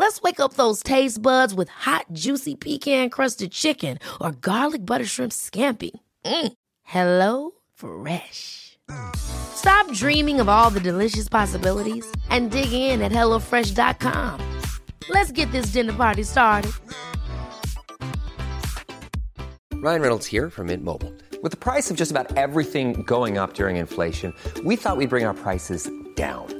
Let's wake up those taste buds with hot, juicy pecan crusted chicken or garlic butter shrimp scampi. Mm. Hello Fresh. Stop dreaming of all the delicious possibilities and dig in at HelloFresh.com. Let's get this dinner party started. Ryan Reynolds here from Mint Mobile. With the price of just about everything going up during inflation, we thought we'd bring our prices down.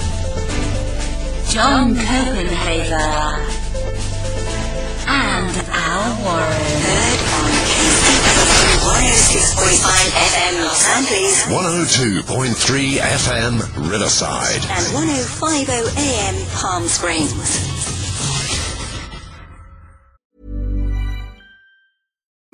John Copenhaver, and Al Warren. Heard on KCAA 106.5 FM Los Angeles 102.3 FM Riverside. and 105.0 AM Palm Springs.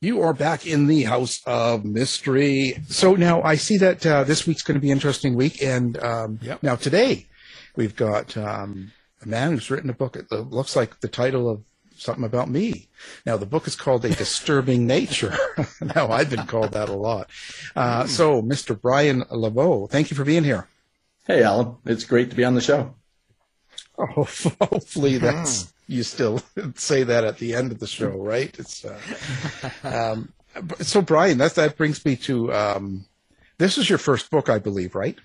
You are back in the house of mystery. So now I see that uh, this week's going to be an interesting week. And um, Yep. now today we've got um, a man who's written a book. It looks like the title of something about me. Now the book is called A Disturbing Nature. now I've been called that a lot. Uh, so Mr. Brian LeBeau, thank you for being here. Hey, Alan. It's great to be on the show. Oh, hopefully that's you still say that at the end of the show, right? It's uh, um, so Brian. That that brings me to um, this is your first book, I believe, right?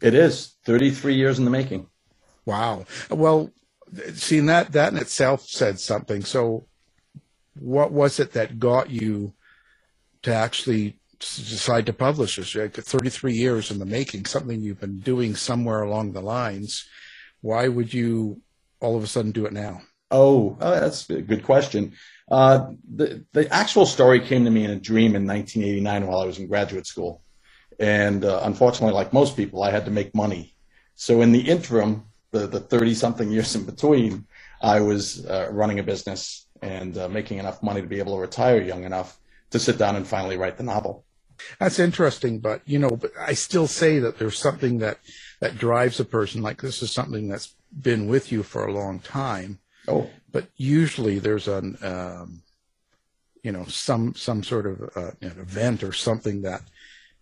It is 33 years in the making. Wow. Well, seeing that that in itself said something. So, what was it that got you to actually decide to publish this? Like 33 years in the making, something you've been doing somewhere along the lines. Why would you all of a sudden do it now? Oh, uh, that's a good question. Uh, the, the actual story came to me in a dream in 1989 while I was in graduate school. And uh, unfortunately, like most people, I had to make money. So in the interim, the, the 30 something years in between, I was uh, running a business and uh, making enough money to be able to retire young enough to sit down and finally write the novel. That's interesting, but you know, but I still say that there's something that that drives a person. Like this is something that's been with you for a long time. Oh, but usually there's an um, you know some some sort of uh, an event or something that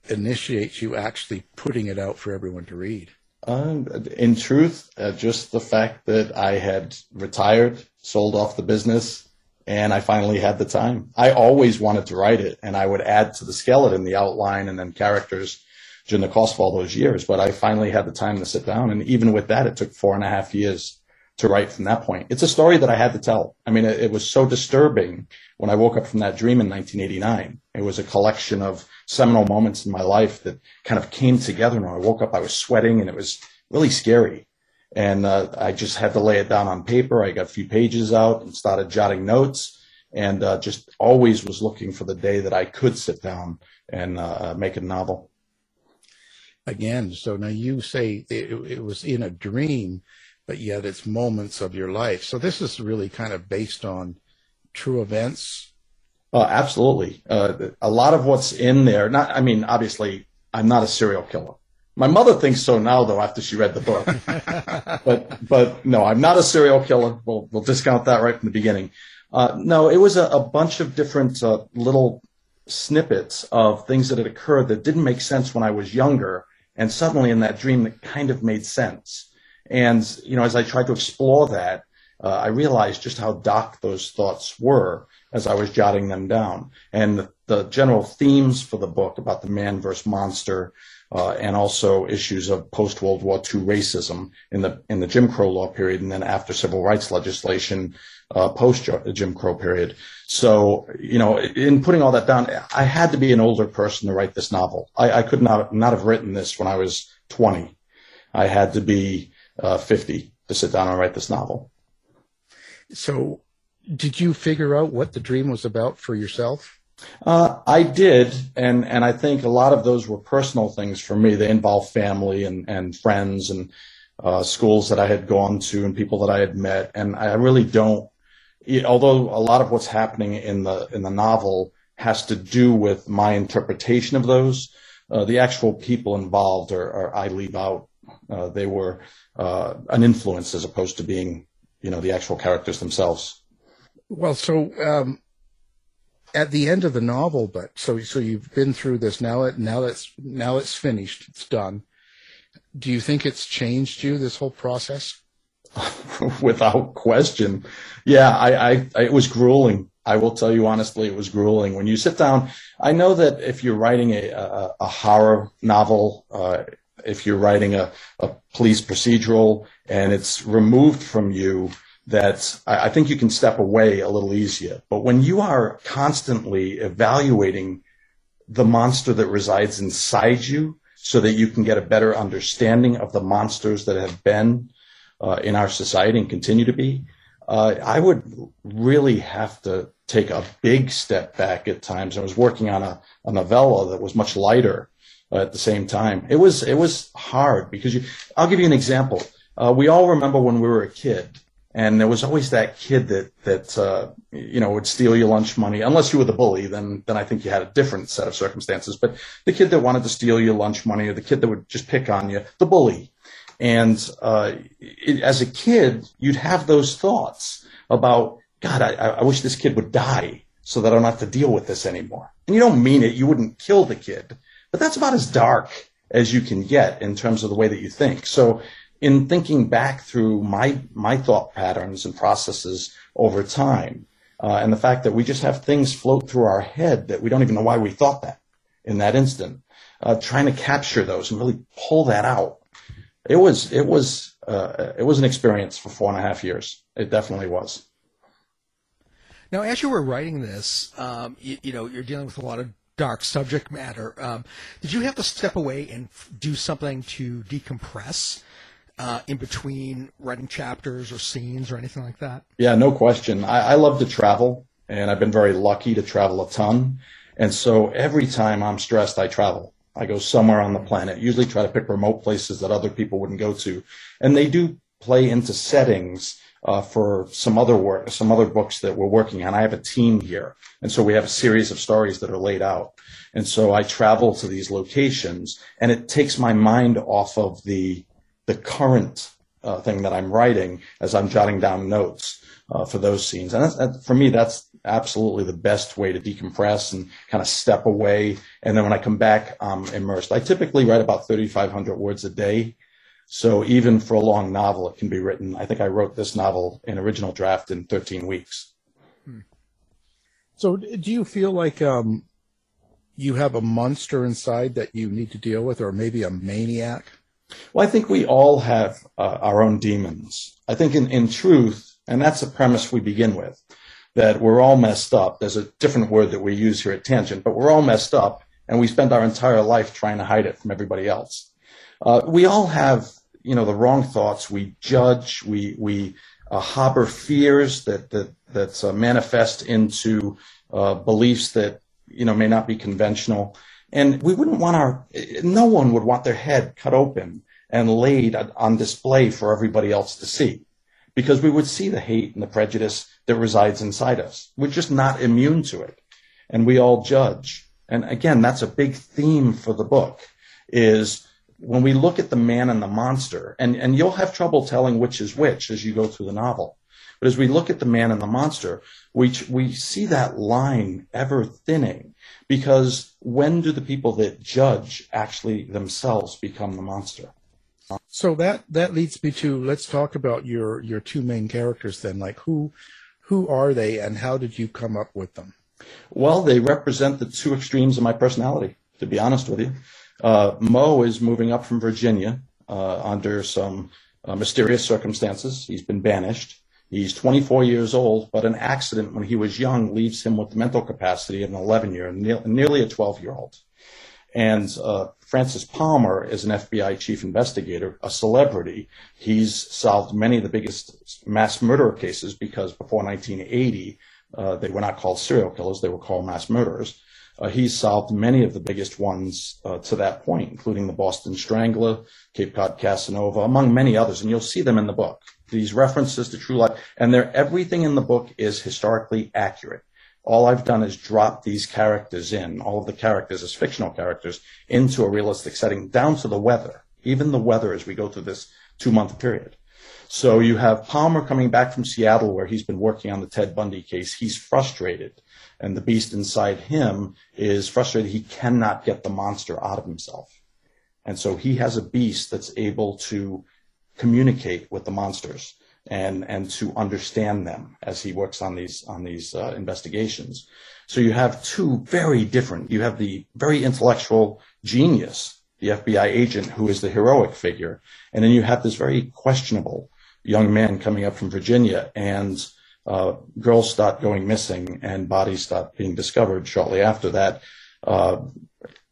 initiates you actually putting it out for everyone to read. Um, in truth, uh, just the fact that I had retired, sold off the business, and I finally had the time. I always wanted to write it, and I would add to the skeleton, the outline, and then characters during the course of all those years. But I finally had the time to sit down, and even with that, it took four and a half years to write from that point. It's a story that I had to tell. I mean, it, it was so disturbing when I woke up from that dream in 1989. It was a collection of seminal moments in my life that kind of came together. And when I woke up, I was sweating and it was really scary. And uh, I just had to lay it down on paper. I got a few pages out and started jotting notes and uh, just always was looking for the day that I could sit down and uh, make a novel. Again, so now you say it, it was in a dream, but yet it's moments of your life. So this is really kind of based on true events. Uh, absolutely. Uh, a lot of what's in there, not, I mean, obviously, I'm not a serial killer. My mother thinks so now, though, after she read the book. but, but no, I'm not a serial killer. We'll, we'll discount that right from the beginning. Uh, no, it was a, a bunch of different uh, little snippets of things that had occurred that didn't make sense when I was younger. And suddenly in that dream, it kind of made sense. And, you know, as I tried to explore that, uh, I realized just how dark those thoughts were as I was jotting them down. And the, the general themes for the book about the man versus monster, uh, and also issues of post World War II racism in the in the Jim Crow law period, and then after civil rights legislation uh, post Jim Crow period. So you know, in putting all that down, I had to be an older person to write this novel. I, I could not not have written this when I was 20. I had to be uh, 50 to sit down and write this novel. So, did you figure out what the dream was about for yourself? Uh, I did, and and I think a lot of those were personal things for me. They involved family and and friends and uh, schools that I had gone to and people that I had met. And I really don't. Although a lot of what's happening in the in the novel has to do with my interpretation of those, uh, the actual people involved are, are I leave out. Uh, they were uh, an influence as opposed to being, you know, the actual characters themselves. Well, so um, at the end of the novel, but so so you've been through this now. It now it's now it's finished. It's done. Do you think it's changed you this whole process? Without question, yeah. I, I, I it was grueling. I will tell you honestly, it was grueling. When you sit down, I know that if you're writing a a, a horror novel, uh, if you're writing a, a police procedural, and it's removed from you that I think you can step away a little easier. But when you are constantly evaluating the monster that resides inside you, so that you can get a better understanding of the monsters that have been uh, in our society and continue to be, uh, I would really have to take a big step back at times. I was working on a, a novella that was much lighter at the same time. It was it was hard because you. I'll give you an example. Uh, we all remember when we were a kid, and there was always that kid that that uh, you know would steal your lunch money. Unless you were the bully, then then I think you had a different set of circumstances. But the kid that wanted to steal your lunch money, or the kid that would just pick on you, the bully. And uh, it, as a kid, you'd have those thoughts about God. I, I wish this kid would die so that I don't have to deal with this anymore. And you don't mean it. You wouldn't kill the kid, but that's about as dark as you can get in terms of the way that you think. So in thinking back through my my thought patterns and processes over time, uh, and the fact that we just have things float through our head that we don't even know why we thought that in that instant, uh, trying to capture those and really pull that out. It was it was uh, it was an experience for four and a half years. It definitely was. Now, as you were writing this, um, you, you, know, you're dealing with a lot of dark subject matter. Um, did you have to step away and do something to decompress? uh, in between writing chapters or scenes or anything like that? Yeah, no question. I, I love to travel, and I've been very lucky to travel a ton. And so every time I'm stressed, I travel. I go somewhere on the planet, usually try to pick remote places that other people wouldn't go to. And they do play into settings uh, for some other work, some other books that we're working on. I have a team here. And so we have a series of stories that are laid out. And so I travel to these locations and it takes my mind off of the the current uh, thing that I'm writing as I'm jotting down notes uh, for those scenes. And that, for me, that's absolutely the best way to decompress and kind of step away. And then when I come back, I'm immersed. I typically write about 3,500 words a day. So even for a long novel, it can be written. I think I wrote this novel in original draft in 13 weeks. Hmm. So do you feel like um, you have a monster inside that you need to deal with, or maybe a maniac? Well, I think we all have uh, our own demons. I think in, in truth, and that's the premise we begin with, that we're all messed up. There's a different word that we use here at Tangent, but we're all messed up and we spend our entire life trying to hide it from everybody else. Uh, we all have, you know, the wrong thoughts. We judge, we, we uh, harbor fears that, that, that uh, manifest into uh, beliefs that, you know, may not be conventional. And we wouldn't want our, no one would want their head cut open and laid on display for everybody else to see because we would see the hate and the prejudice that resides inside us. We're just not immune to it. And we all judge. And again, that's a big theme for the book is when we look at the man and the monster, and, and you'll have trouble telling which is which as you go through the novel. But as we look at the man and the monster, we, we see that line ever thinning because when do the people that judge actually themselves become the monster? So that that leads me to let's talk about your your two main characters then. Like who who are they and how did you come up with them? Well, they represent the two extremes of my personality. To be honest with you, uh, Mo is moving up from Virginia uh, under some uh, mysterious circumstances. He's been banished. He's 24 years old, but an accident when he was young leaves him with the mental capacity of an 11 year, nearly a 12 year old. And uh, Francis Palmer is an FBI chief investigator, a celebrity. He's solved many of the biggest mass murder cases because before 1980, uh, they were not called serial killers, they were called mass murderers. Uh, he's solved many of the biggest ones uh, to that point, including the Boston Strangler, Cape Cod Casanova, among many others. And you'll see them in the book these references to true life, and they're, everything in the book is historically accurate. All I've done is drop these characters in, all of the characters as fictional characters, into a realistic setting, down to the weather, even the weather as we go through this two month period. So you have Palmer coming back from Seattle where he's been working on the Ted Bundy case. He's frustrated. And the beast inside him is frustrated. He cannot get the monster out of himself. And so he has a beast that's able to communicate with the monsters and and to understand them as he works on these on these uh, investigations. So you have two very different. You have the very intellectual genius, the FBI agent who is the heroic figure, and then you have this very questionable young man coming up from Virginia, and uh, girls start going missing and bodies start being discovered shortly after that. Uh,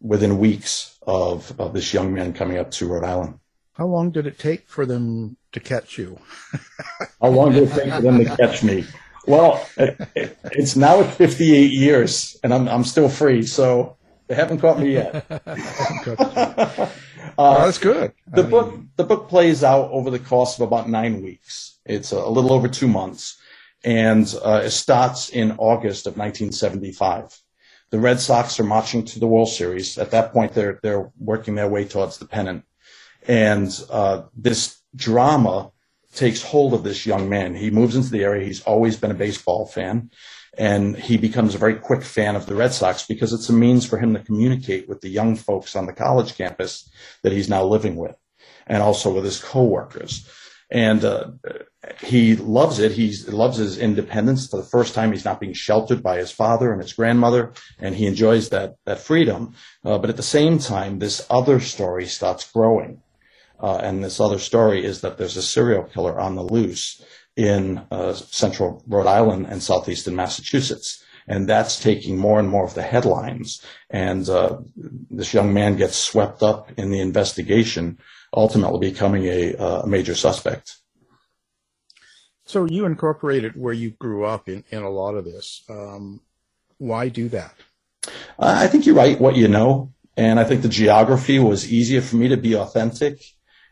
within weeks of, of this young man coming up to Rhode Island. How long did it take for them to catch you? How long did it take for them to catch me? Well, it, it, it's now at 58 years, and I'm I'm still free, so they haven't caught me yet. uh, oh, that's good. The I mean... book the book plays out over the course of about nine weeks. It's a, a little over two months, and uh, it starts in August of 1975. The Red Sox are marching to the World Series. At that point, they're they're working their way towards the pennant, and uh, this drama takes hold of this young man. He moves into the area. He's always been a baseball fan. And he becomes a very quick fan of the Red Sox because it's a means for him to communicate with the young folks on the college campus that he's now living with and also with his coworkers. And uh, he loves it. He loves his independence. For the first time, he's not being sheltered by his father and his grandmother, and he enjoys that that freedom. Uh, but at the same time, this other story starts growing uh, and this other story is that there's a serial killer on the loose in uh, central Rhode Island and southeastern Massachusetts. And that's taking more and more of the headlines. And uh, this young man gets swept up in the investigation, ultimately becoming a, uh, a major suspect. So you incorporated where you grew up in, in a lot of this. Um, why do that? I think you write what you know. And I think the geography was easier for me to be authentic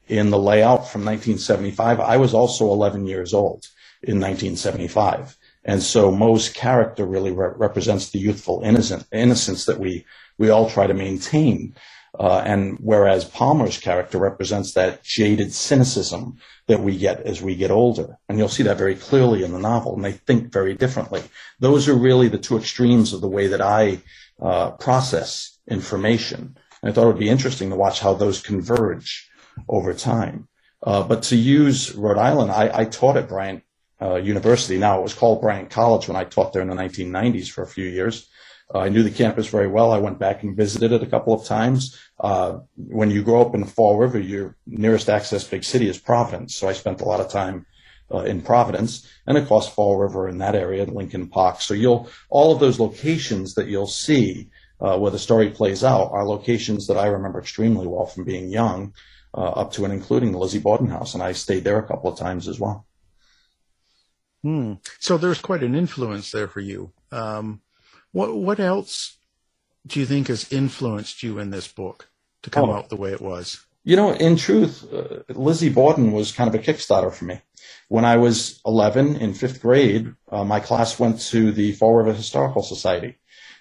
in the layout from 1975. I was also 11 years old in 1975. And so Moe's character really re- represents the youthful innocent, innocence that we, we all try to maintain. Uh, and whereas Palmer's character represents that jaded cynicism that we get as we get older. And you'll see that very clearly in the novel, and they think very differently. Those are really the two extremes of the way that I uh, process information. And I thought it would be interesting to watch how those converge over time. Uh, but to use Rhode Island, I, I taught at Bryant uh, University. Now it was called Bryant College when I taught there in the 1990s for a few years. Uh, I knew the campus very well. I went back and visited it a couple of times. Uh, when you grow up in Fall River, your nearest access big city is Providence. So I spent a lot of time uh, in Providence and course Fall River in that area, Lincoln Park. So you'll, all of those locations that you'll see uh, where the story plays out are locations that I remember extremely well from being young uh, up to and including the Lizzie Borden house, and I stayed there a couple of times as well. Hmm. So there's quite an influence there for you. Um, what what else do you think has influenced you in this book to come oh. out the way it was? You know, in truth, uh, Lizzie Borden was kind of a Kickstarter for me. When I was 11 in fifth grade, uh, my class went to the Fall River Historical Society.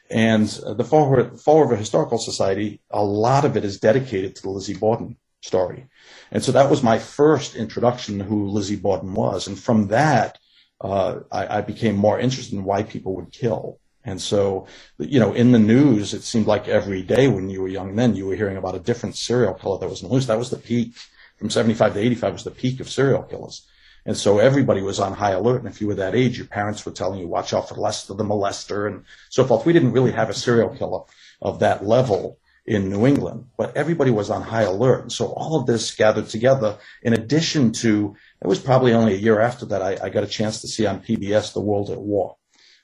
And uh, the Fall River, Fall River Historical Society, a lot of it is dedicated to the Lizzie Borden story. And so that was my first introduction to who Lizzie Borden was. And from that, uh, I, I, became more interested in why people would kill. And so, you know, in the news, it seemed like every day when you were young then, you were hearing about a different serial killer that was in the news. That was the peak. From 75 to 85 was the peak of serial killers. And so everybody was on high alert. And if you were that age, your parents were telling you, watch out for Lester the molester and so forth. We didn't really have a serial killer of that level in New England, but everybody was on high alert. And so all of this gathered together in addition to, it was probably only a year after that, I, I got a chance to see on PBS The World at War,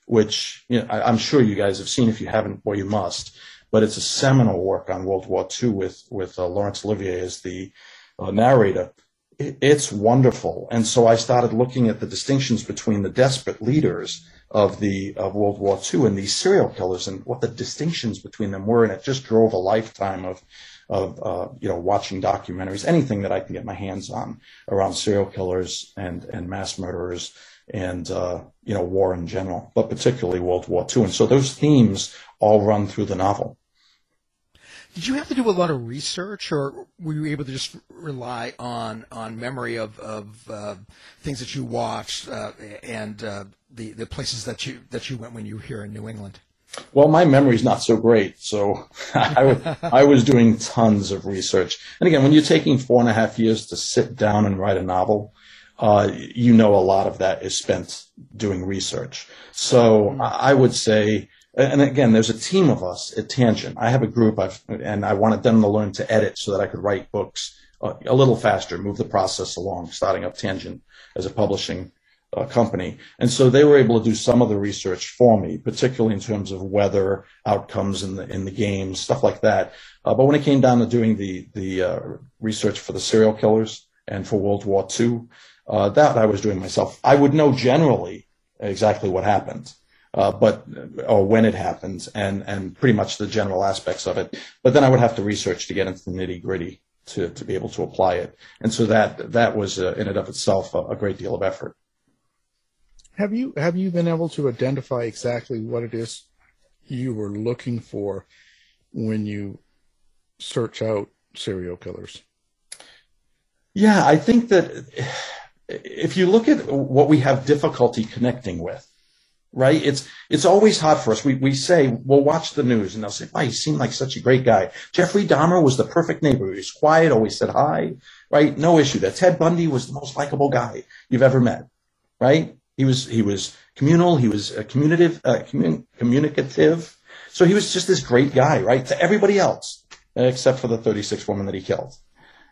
which you know, I, am sure you guys have seen. If you haven't, well, you must. But it's a seminal work on World War II with, with uh, Laurence Olivier as the uh, narrator. It, it's wonderful. And so I started looking at the distinctions between the desperate leaders of the of World War II and these serial killers and what the distinctions between them were, and it just drove a lifetime of of uh, you know watching documentaries, anything that I can get my hands on around serial killers and and mass murderers and uh, you know war in general, but particularly World War II. And so those themes all run through the novel. Did you have to do a lot of research, or were you able to just rely on on memory of of uh, things that you watched uh, and uh, the the places that you that you went when you were here in New England? Well, my memory's not so great, so I, I was doing tons of research. And again, when you're taking four and a half years to sit down and write a novel, uh, you know a lot of that is spent doing research. So mm-hmm. I would say and again, there's a team of us at Tangent. I have a group, I've, and I wanted them to learn to edit so that I could write books uh, a little faster, move the process along, starting up Tangent as a publishing uh, company. And so they were able to do some of the research for me, particularly in terms of weather outcomes in the, in the games, stuff like that. Uh, but when it came down to doing the, the uh, research for the serial killers and for World War II, uh, that I was doing myself. I would know generally exactly what happened. Uh, but or when it happened, and and pretty much the general aspects of it. But then I would have to research to get into the nitty gritty to to be able to apply it, and so that that was uh, in and of itself a, a great deal of effort. Have you have you been able to identify exactly what it is you were looking for when you search out serial killers? Yeah, I think that if you look at what we have difficulty connecting with, right? It's it's always hard for us. We we say we'll watch the news and they'll say, "Why he seemed like such a great guy." Jeffrey Dahmer was the perfect neighbor. He was quiet, always said hi, right? No issue. That Ted Bundy was the most likable guy you've ever met, right? He was he was communal. He was communicative, uh, commun- communicative. So he was just this great guy, right? To everybody else, except for the 36 women that he killed,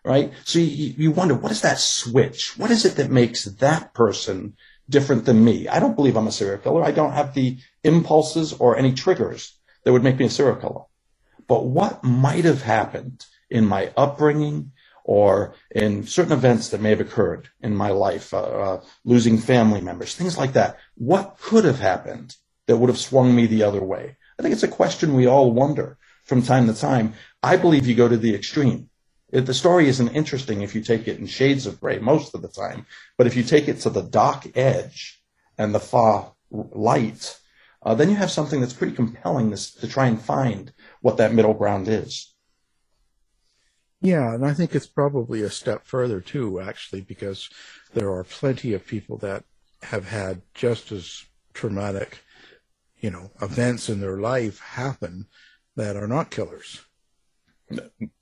right? So you, you wonder what is that switch? What is it that makes that person different than me. I don't believe I'm a serial killer. I don't have the impulses or any triggers that would make me a serial killer. But what might have happened in my upbringing or in certain events that may have occurred in my life, uh, uh, losing family members, things like that. What could have happened that would have swung me the other way? I think it's a question we all wonder from time to time. I believe you go to the extreme. It, the story isn't interesting if you take it in shades of gray most of the time, but if you take it to the dark edge and the far light, uh, then you have something that's pretty compelling to, to try and find what that middle ground is. Yeah, and I think it's probably a step further too, actually, because there are plenty of people that have had just as traumatic, you know, events in their life happen that are not killers.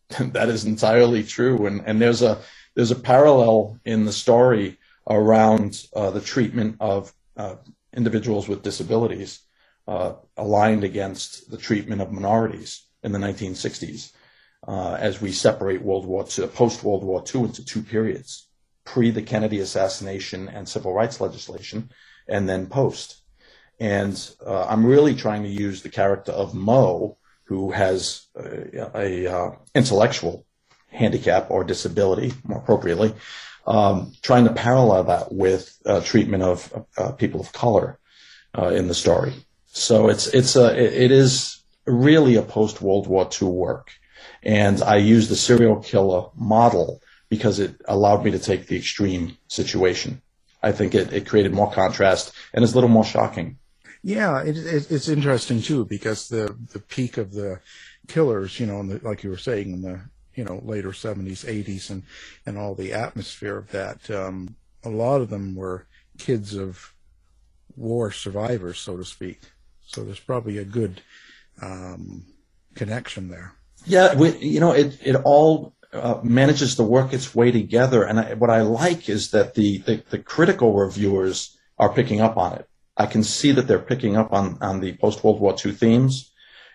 that is entirely true, and and there's a there's a parallel in the story around uh, the treatment of uh, individuals with disabilities uh, aligned against the treatment of minorities in the 1960s. Uh, as we separate World War II, post World War II into two periods, pre the Kennedy assassination and civil rights legislation, and then post. And uh, I'm really trying to use the character of Mo who has a, a uh, intellectual handicap or disability, more appropriately, um, trying to parallel that with uh, treatment of uh, people of color uh, in the story. So it's it's a it is really a post World War II work, and I use the serial killer model because it allowed me to take the extreme situation. I think it, it created more contrast and is a little more shocking. Yeah, it, it, it's interesting too because the the peak of the killers, you know, the, like you were saying in the you know later seventies, eighties, and and all the atmosphere of that. Um, a lot of them were kids of war survivors, so to speak. So there's probably a good um, connection there. Yeah, we, you know, it it all uh, manages to work its way together, and I, what I like is that the, the the critical reviewers are picking up on it. I can see that they're picking up on, on the post World War II themes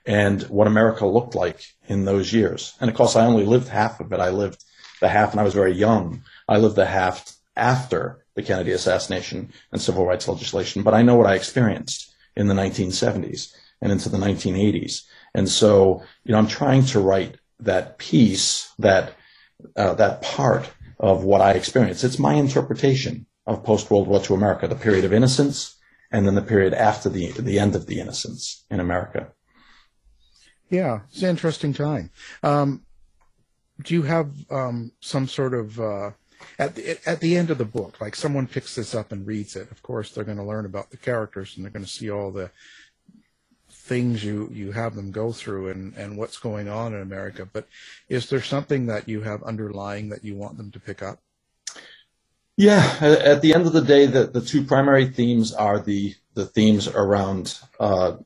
and what America looked like in those years. And of course, I only lived half of it. I lived the half, and I was very young. I lived the half after the Kennedy assassination and civil rights legislation, but I know what I experienced in the 1970s and into the 1980s. And so, you know, I'm trying to write that piece, that uh, that part of what I experienced. It's my interpretation of post World War II America, the period of innocence, and then the period after the the end of the innocence in America. Yeah, it's an interesting time. Um, do you have um, some sort of uh, at the at the end of the book, like someone picks this up and reads it? Of course, they're going to learn about the characters and they're going to see all the things you you have them go through and and what's going on in America. But is there something that you have underlying that you want them to pick up? Yeah, at the end of the day, the, the two primary themes are the, the themes around uh,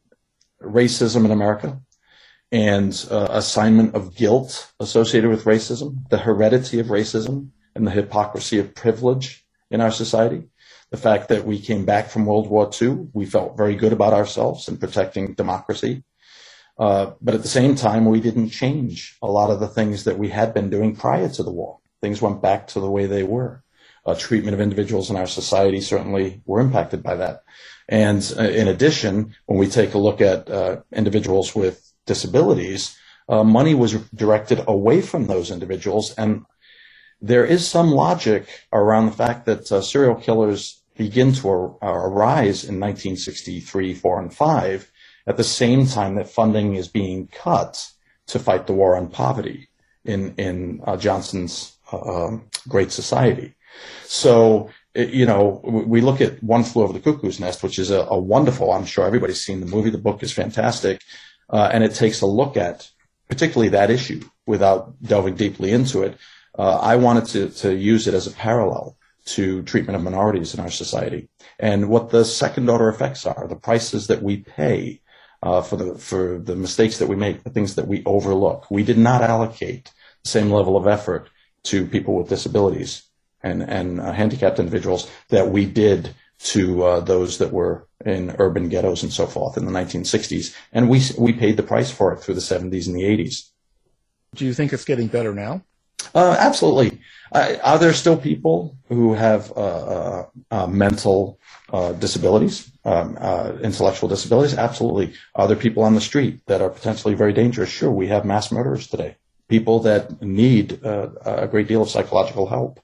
racism in America and uh, assignment of guilt associated with racism, the heredity of racism, and the hypocrisy of privilege in our society. The fact that we came back from World War II, we felt very good about ourselves and protecting democracy. Uh, but at the same time, we didn't change a lot of the things that we had been doing prior to the war. Things went back to the way they were uh, treatment of individuals in our society certainly were impacted by that. And uh, in addition, when we take a look at uh, individuals with disabilities, uh, money was directed away from those individuals. And there is some logic around the fact that uh, serial killers begin to ar- arise in 1963, 4, and 5 at the same time that funding is being cut to fight the war on poverty in, in uh, Johnson's um, Great Society. So you know, we look at One Flew Over the Cuckoo's Nest, which is a, a wonderful, I'm sure everybody's seen the movie. The book is fantastic. Uh, and it takes a look at particularly that issue without delving deeply into it. Uh, I wanted to, to use it as a parallel to treatment of minorities in our society and what the second order effects are, the prices that we pay uh, for the for the mistakes that we make, the things that we overlook. We did not allocate the same level of effort to people with disabilities and, and uh, handicapped individuals that we did to uh, those that were in urban ghettos and so forth in the 1960s. And we, we paid the price for it through the 70s and the 80s. Do you think it's getting better now? Uh, absolutely. Uh, are there still people who have uh, uh, uh mental uh, disabilities, um, intellectual disabilities? Absolutely. Are there people on the street that are potentially very dangerous? Sure. We have mass murderers today. People that need a great deal of psychological help.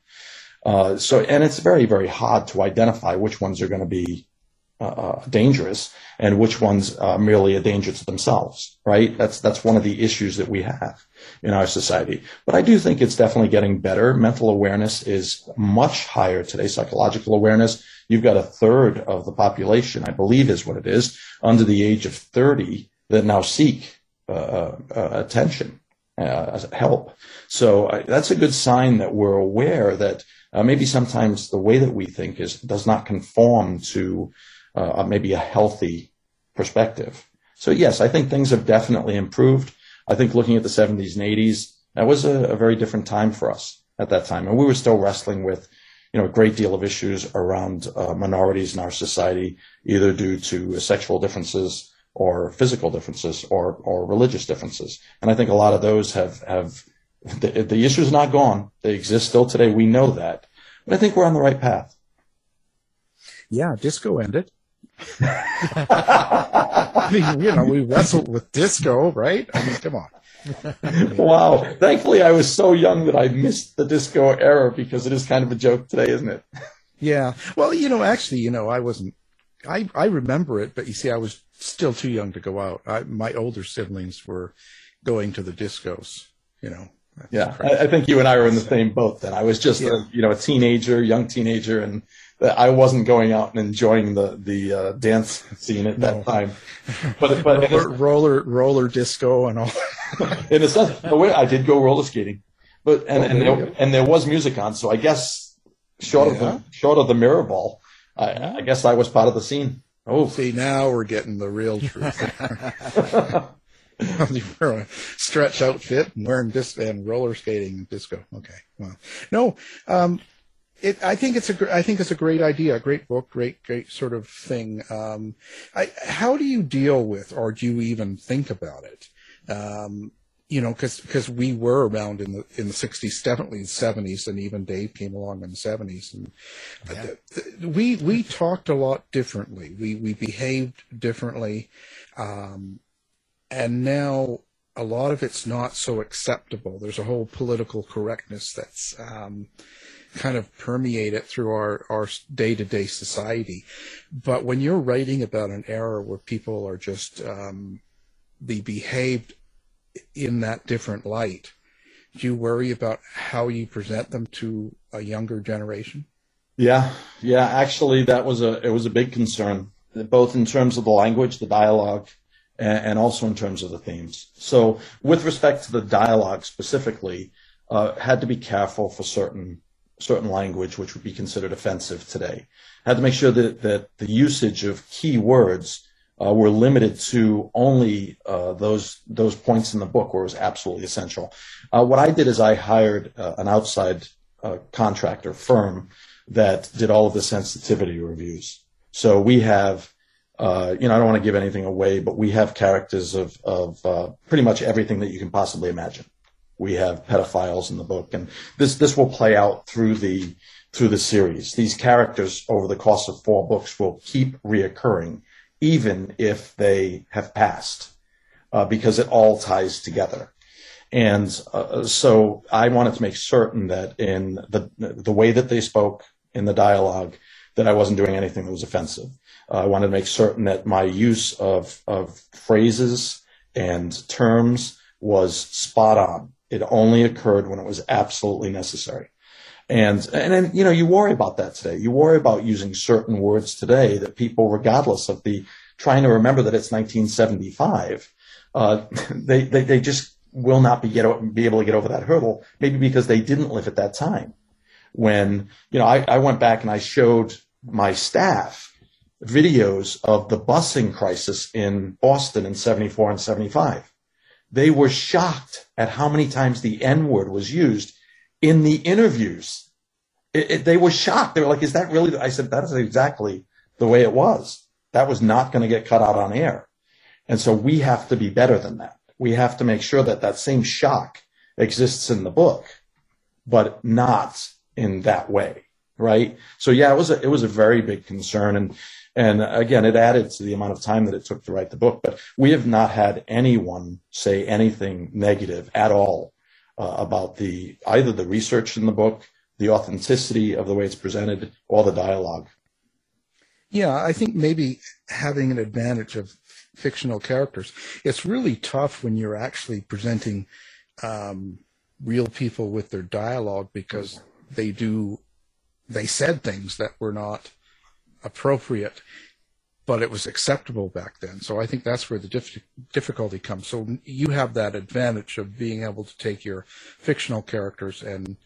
Uh, so, and it's very, very hard to identify which ones are going to be uh, uh, dangerous and which ones are merely a danger to themselves, right? That's, that's one of the issues that we have in our society. But I do think it's definitely getting better. Mental awareness is much higher today. Psychological awareness. You've got a third of the population, I believe is what it is, under the age of 30 that now seek uh, uh, uh attention, help. So that's a good sign that we're aware that uh, maybe sometimes the way that we think is does not conform to uh, maybe a healthy perspective. So yes, I think things have definitely improved. I think looking at the 70s and 80s, that was a, a very different time for us at that time, and we were still wrestling with you know, a great deal of issues around uh, minorities in our society, either due to sexual differences or physical differences or, or religious differences. And I think a lot of those have, have the, the issue is not gone. They exist still today. We know that. But I think we're on the right path. Yeah, disco ended. I mean, you know, we wrestled with disco, right? I mean, come on. wow. Thankfully, I was so young that I missed the disco era because it is kind of a joke today, isn't it? Yeah. Well, you know, actually, you know, I wasn't. I I remember it, but you see, I was still too young to go out. I, my older siblings were going to the discos. You know, yeah, I, I, think you and I were in the same boat then. I was just yeah. a, you know a teenager, young teenager, and I wasn't going out and enjoying the the uh, dance scene at that time. But but roller, roller roller disco and all. in a sense, the way I did go roller skating, but and oh, and, there, and there was music on, so I guess short yeah. of the short of the mirror ball, I, I guess I was part of the scene. Oh, see now we're getting the real truth. you wear a stretch outfit and wearing disc and roller skating and disco. Okay, well, no, um, it, I think it's a, I think it's a great idea, a great book, great, great sort of thing. Um, I, how do you deal with, or do you even think about it? Um, you know, because because we were around in the in the '60s, definitely the '70s, and even Dave came along in the '70s, and yeah. the, the, we we talked a lot differently. We we behaved differently. Um, and now a lot of it's not so acceptable. There's a whole political correctness that's um, kind of permeated through our, our day-to-day society. But when you're writing about an era where people are just um, behaved in that different light, do you worry about how you present them to a younger generation? Yeah, yeah. Actually, that was a it was a big concern, both in terms of the language, the dialogue, and, also in terms of the themes. So, with respect to the dialogue specifically, uh, had to be careful for certain certain language which would be considered offensive today. Had to make sure that that the usage of key words uh, were limited to only uh, those those points in the book where it was absolutely essential. Uh, what I did is I hired uh, an outside uh, contractor firm that did all of the sensitivity reviews. So we have uh, you know, I don't want to give anything away, but we have characters of, of uh, pretty much everything that you can possibly imagine. We have pedophiles in the book, and this this will play out through the through the series. These characters over the course of four books will keep reoccurring, even if they have passed, uh, because it all ties together. And uh, so I wanted to make certain that in the the way that they spoke in the dialogue, that I wasn't doing anything that was offensive. Uh, I wanted to make certain that my use of of phrases and terms was spot on. It only occurred when it was absolutely necessary. And, and then, you know, you worry about that today. You worry about using certain words today that people, regardless of the trying to remember that it's 1975, uh, they, they, they just will not be, get, be able to get over that hurdle, maybe because they didn't live at that time. When, you know, I, I went back and I showed my staff videos of the busing crisis in Boston in 74 and 75. They were shocked at how many times the N word was used in the interviews. It, it, they were shocked. They were like, is that really? I said, that is exactly the way it was. That was not going to get cut out on air. And so we have to be better than that. We have to make sure that that same shock exists in the book, but not in that way. Right. So yeah, it was a, it was a very big concern. And, and again, it added to the amount of time that it took to write the book, but we have not had anyone say anything negative at all uh, about the either the research in the book, the authenticity of the way it's presented, or the dialogue. Yeah, I think maybe having an advantage of fictional characters. It's really tough when you're actually presenting um, real people with their dialogue because they do they said things that were not appropriate but it was acceptable back then. So I think that's where the dif- difficulty comes. So you have that advantage of being able to take your fictional characters and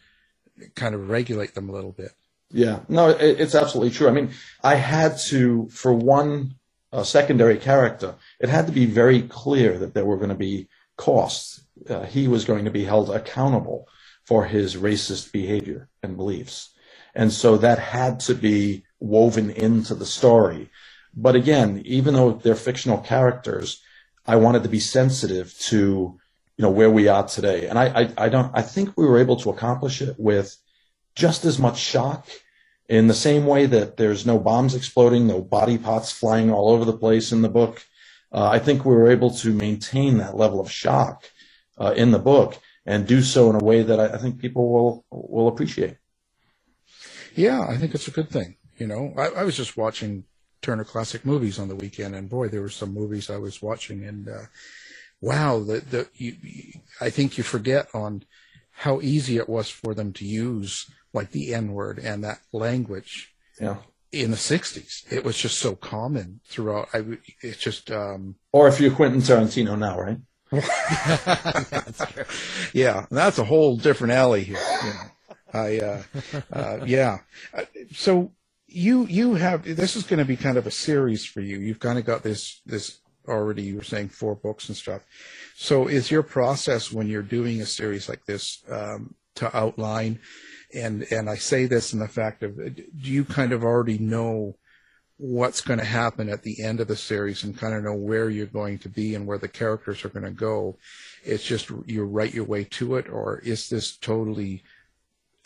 kind of regulate them a little bit. Yeah, no, it, it's absolutely true. I mean, I had to, for one uh, secondary character, it had to be very clear that there were going to be costs. Uh, he was going to be held accountable for his racist behavior and beliefs. And so that had to be woven into the story but again, even though they're fictional characters, I wanted to be sensitive to, you know, where we are today. And I, I, I don't, I think we were able to accomplish it with just as much shock in the same way that there's no bombs exploding, no body parts flying all over the place in the book. Uh, I think we were able to maintain that level of shock uh, in the book and do so in a way that I, I, think people will will appreciate. Yeah, I think it's a good thing. You know, I, I was just watching Turner Classic Movies on the weekend, and boy, there were some movies I was watching, and uh, wow, the the you, I think you forget on how easy it was for them to use like the N word and that language. Yeah. In the '60s, it was just so common throughout. I, it's just. Um, or if you're Quentin Tarantino now, right? that's yeah, that's a whole different alley here. You know. I, uh, uh, yeah. Uh, so you you have this is going to be kind of a series for you. You've kind of got this this already. You were saying four books and stuff. So is your process when you're doing a series like this um, to outline? And and I say this in the fact of do you kind of already know what's going to happen at the end of the series and kind of know where you're going to be and where the characters are going to go? It's just you write your way to it, or is this totally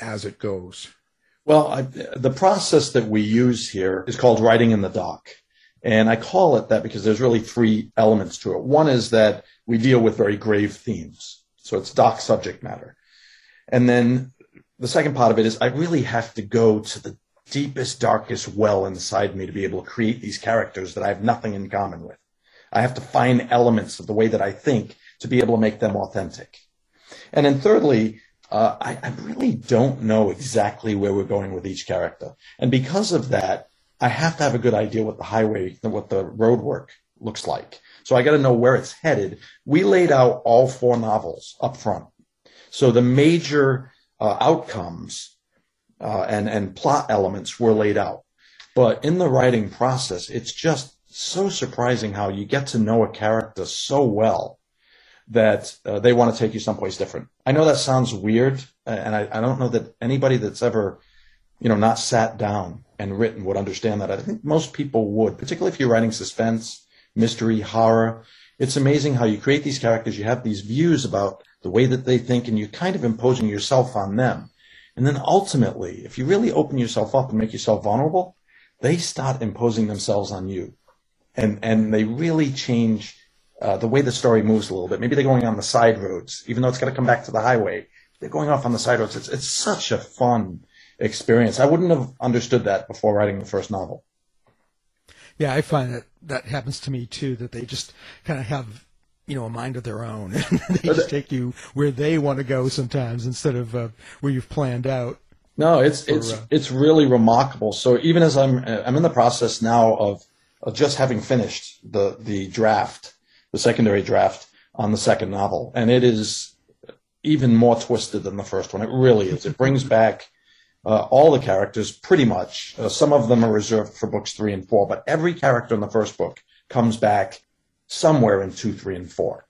as it goes? Well, I, the process that we use here is called writing in the dock. And I call it that because there's really three elements to it. One is that we deal with very grave themes. So it's dock subject matter. And then the second part of it is I really have to go to the deepest, darkest well inside me to be able to create these characters that I have nothing in common with. I have to find elements of the way that I think to be able to make them authentic. And then thirdly, uh, I, I really don't know exactly where we're going with each character. And because of that, I have to have a good idea what the highway, what the road work looks like. So I got to know where it's headed. We laid out all four novels up front. So the major uh, outcomes uh, and, and plot elements were laid out. But in the writing process, it's just so surprising how you get to know a character so well that uh, they want to take you someplace different. I know that sounds weird, and I, I, don't know that anybody that's ever, you know, not sat down and written would understand that. I think most people would, particularly if you're writing suspense, mystery, horror. It's amazing how you create these characters. You have these views about the way that they think, and you're kind of imposing yourself on them. And then ultimately, if you really open yourself up and make yourself vulnerable, they start imposing themselves on you. And, and they really change uh, the way the story moves a little bit. Maybe they're going on the side roads, even though it's got to come back to the highway. They're going off on the side roads. It's, it's such a fun experience. I wouldn't have understood that before writing the first novel. Yeah, I find that that happens to me too. That they just kind of have you know a mind of their own. they just take you where they want to go sometimes instead of uh, where you've planned out. No, it's for, it's uh, it's really remarkable. So even as I'm I'm in the process now of, of just having finished the the draft, the secondary draft on the second novel, and it is even more twisted than the first one. It really is. It brings back uh, all the characters pretty much. Uh, some of them are reserved for books three and four, but every character in the first book comes back somewhere in two, three, and four.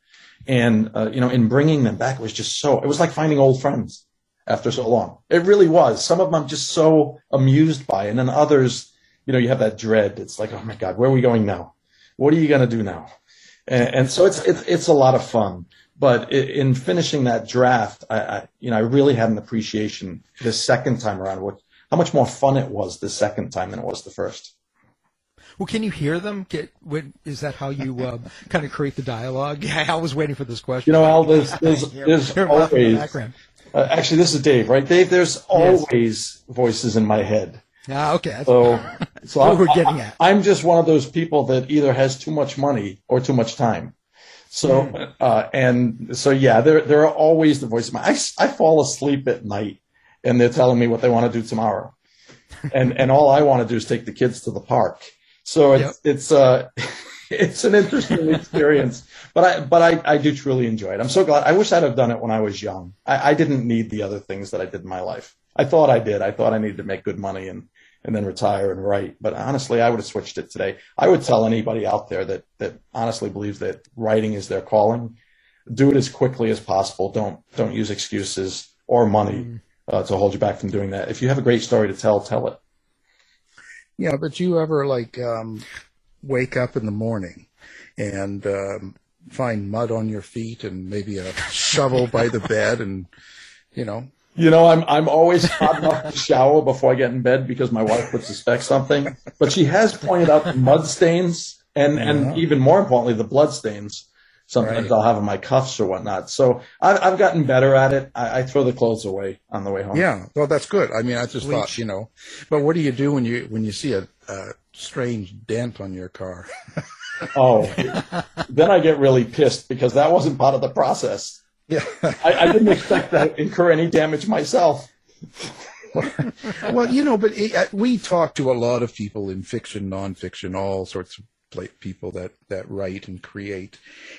And uh, you know, in bringing them back, it was just so. It was like finding old friends after so long. It really was. Some of them I'm just so amused by, and then others, you know, you have that dread. It's like, oh my god, where are we going now? What are you going to do now? And, and so it's, it's it's a lot of fun. But in finishing that draft, I, I you know I really had an appreciation the second time around. What how much more fun it was the second time than it was the first. Well, can you hear them? Get when, is that how you uh, kind of create the dialogue? Yeah, I was waiting for this question. You know, Al, there's there's, there's hear 'em laugh in the always uh, actually this is Dave, right? Dave, there's always voices in my head. Ah, okay. So, so what I'm, we're getting at. I'm just one of those people that either has too much money or too much time. So, Hmm. uh, and so yeah, there there are always the voice. Of my, I, I fall asleep at night, and they're telling me what they want to do tomorrow, and and all I want to do is take the kids to the park. So it's it's uh it's an interesting experience, but I but I I do truly enjoy it. I'm so glad. I wish I'd have done it when I was young. I, I didn't need the other things that I did in my life. I thought I did. I thought I needed to make good money and and then retire and write. But honestly, I would have switched it today. I would tell anybody out there that that honestly believes that writing is their calling, do it as quickly as possible. Don't don't use excuses or money uh, to hold you back from doing that. If you have a great story to tell, tell it. Yeah, but you ever like um, wake up in the morning and um, find mud on your feet and maybe a shovel by the bed and you know You know, I'm I'm always hot enough to shower before I get in bed because my wife would suspect something. But she has pointed out the mud stains and and even more importantly the blood stains. Sometimes Right. I'll have in my cuffs or whatnot. So I've I've gotten better at it. I, I throw the clothes away on the way home. yeah well that's good i mean i just Bleach. thought you know but what do you do when you when you see a, a strange dent on your car Oh, then I get really pissed because that wasn't part of the process. Yeah, I, I didn't expect to incur any damage myself. well you know but it, uh, we talk to a lot of people in fiction nonfiction all sorts of people that that write and create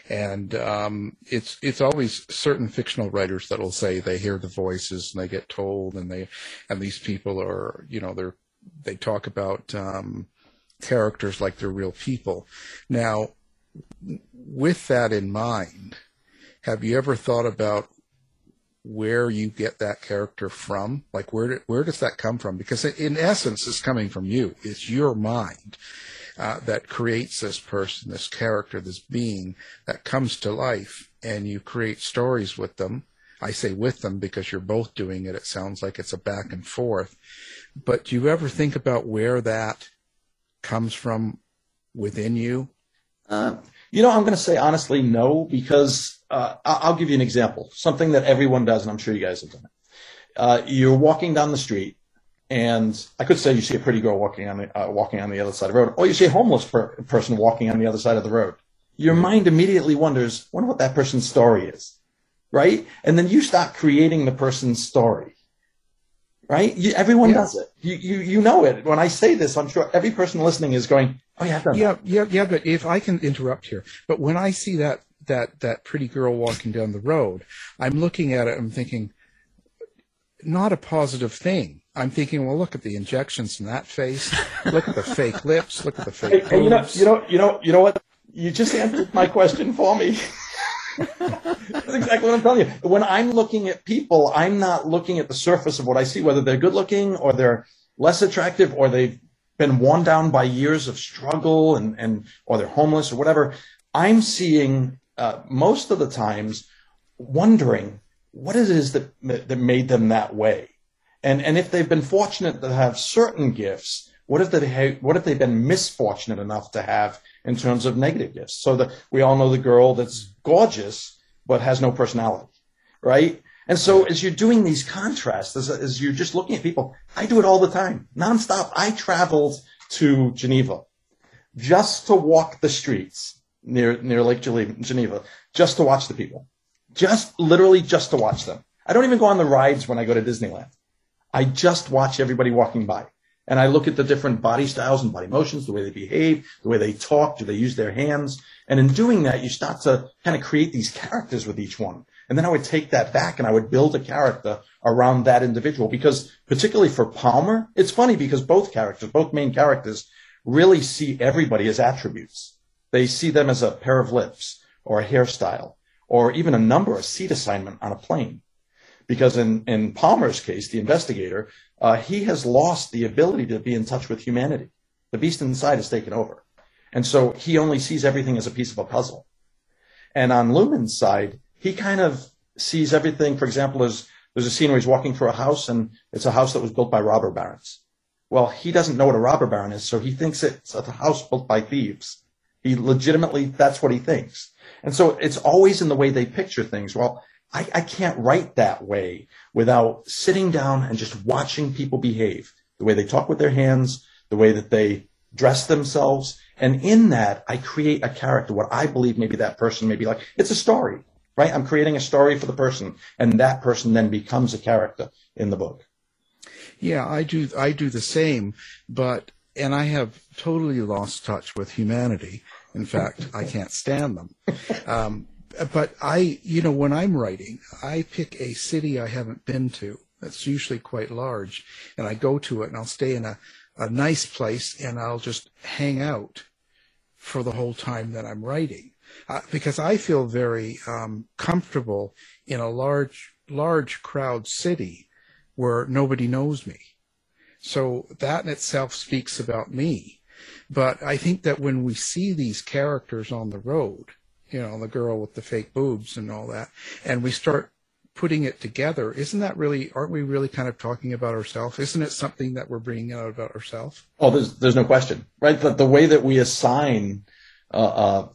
and um it's it's always certain fictional writers that will say they hear the voices and they get told and they and these people are you know they're they talk about um characters like they're real people now with that in mind have you ever thought about where you get that character from? Like where where does that come from? Because in essence it's coming from you. It's your mind uh, that creates this person this character this being that comes to life and you create stories with them. I say with them because you're both doing it. It sounds like it's a back and forth. But do you ever think about where that comes from within you? Uh, you know, I'm going to say honestly no, because uh, I'll give you an example. Something that everyone does, and I'm sure you guys have done it. Uh, you're walking down the street, and I could say you see a pretty girl walking on the uh, walking on the other side of the road, or you see a homeless per- person walking on the other side of the road. Your mind immediately wonders, wonder what that person's story is, right? And then you start creating the person's story, right? You, everyone Yeah. does it. You, you you know it. When I say this, I'm sure every person listening is going, "Oh yeah, I've done that." yeah yeah yeah but if i can interrupt here but when i see that that that pretty girl walking down the road i'm looking at it i'm thinking not a positive thing i'm thinking well look at the injections in that face look at the fake lips look at the fake hey, you know, you know, you know, you know what? You just answered my question for me. That's exactly what I'm telling you. When I'm looking at people, I'm not looking at the surface of what I see, whether they're good looking or they're less attractive or they've been worn down by years of struggle and, and or they're homeless or whatever. I'm seeing uh, most of the times wondering what it is that that made them that way. And, and if they've been fortunate to have certain gifts, what if they ha- what if they've been misfortunate enough to have in terms of negative gifts? So that we all know the girl that's gorgeous but has no personality, right? And so as you're doing these contrasts, as, as you're just looking at people, I do it all the time, nonstop. I traveled to Geneva just to walk the streets near near Lake Geneva, just to watch the people, just literally just to watch them. I don't even go on the rides when I go to Disneyland. I just watch everybody walking by. And I look at the different body styles and body motions, the way they behave, the way they talk, do they use their hands? And in doing that, you start to kind of create these characters with each one. And then I would take that back and I would build a character around that individual because particularly for Palmer, it's funny because both characters, both main characters really see everybody as attributes. They see them as a pair of lips or a hairstyle or even a number, a seat assignment on a plane. Because in, in Palmer's case, the investigator, uh, he has lost the ability to be in touch with humanity. The beast inside has taken over. And so he only sees everything as a piece of a puzzle. And on Lumen's side, he kind of sees everything, for example, as there's a scene where he's walking through a house and it's a house that was built by robber barons. Well, he doesn't know what a robber baron is, so he thinks it's a house built by thieves. He legitimately, that's what he thinks. And so it's always in the way they picture things. Well, I, I can't write that way without sitting down and just watching people behave, the way they talk with their hands, the way that they dress themselves. And in that, I create a character, what I believe maybe that person may be like. It's a story, right? I'm creating a story for the person, and that person then becomes a character in the book. Yeah, I do. I do the same, but and I have totally lost touch with humanity. In fact, I can't stand them. Um, but I, you know, when I'm writing, I pick a city I haven't been to. That's usually quite large, and I go to it and I'll stay in a, a nice place and I'll just hang out for the whole time that I'm writing, uh, because I feel very um, comfortable in a large, large crowd city where nobody knows me. So that in itself speaks about me. But I think that when we see these characters on the road, you know, the girl with the fake boobs and all that. And we start putting it together. Isn't that really, aren't we really kind of talking about ourselves? Isn't it something that we're bringing out about ourselves? Oh, there's, there's no question, right? The, the way that we assign, uh, uh,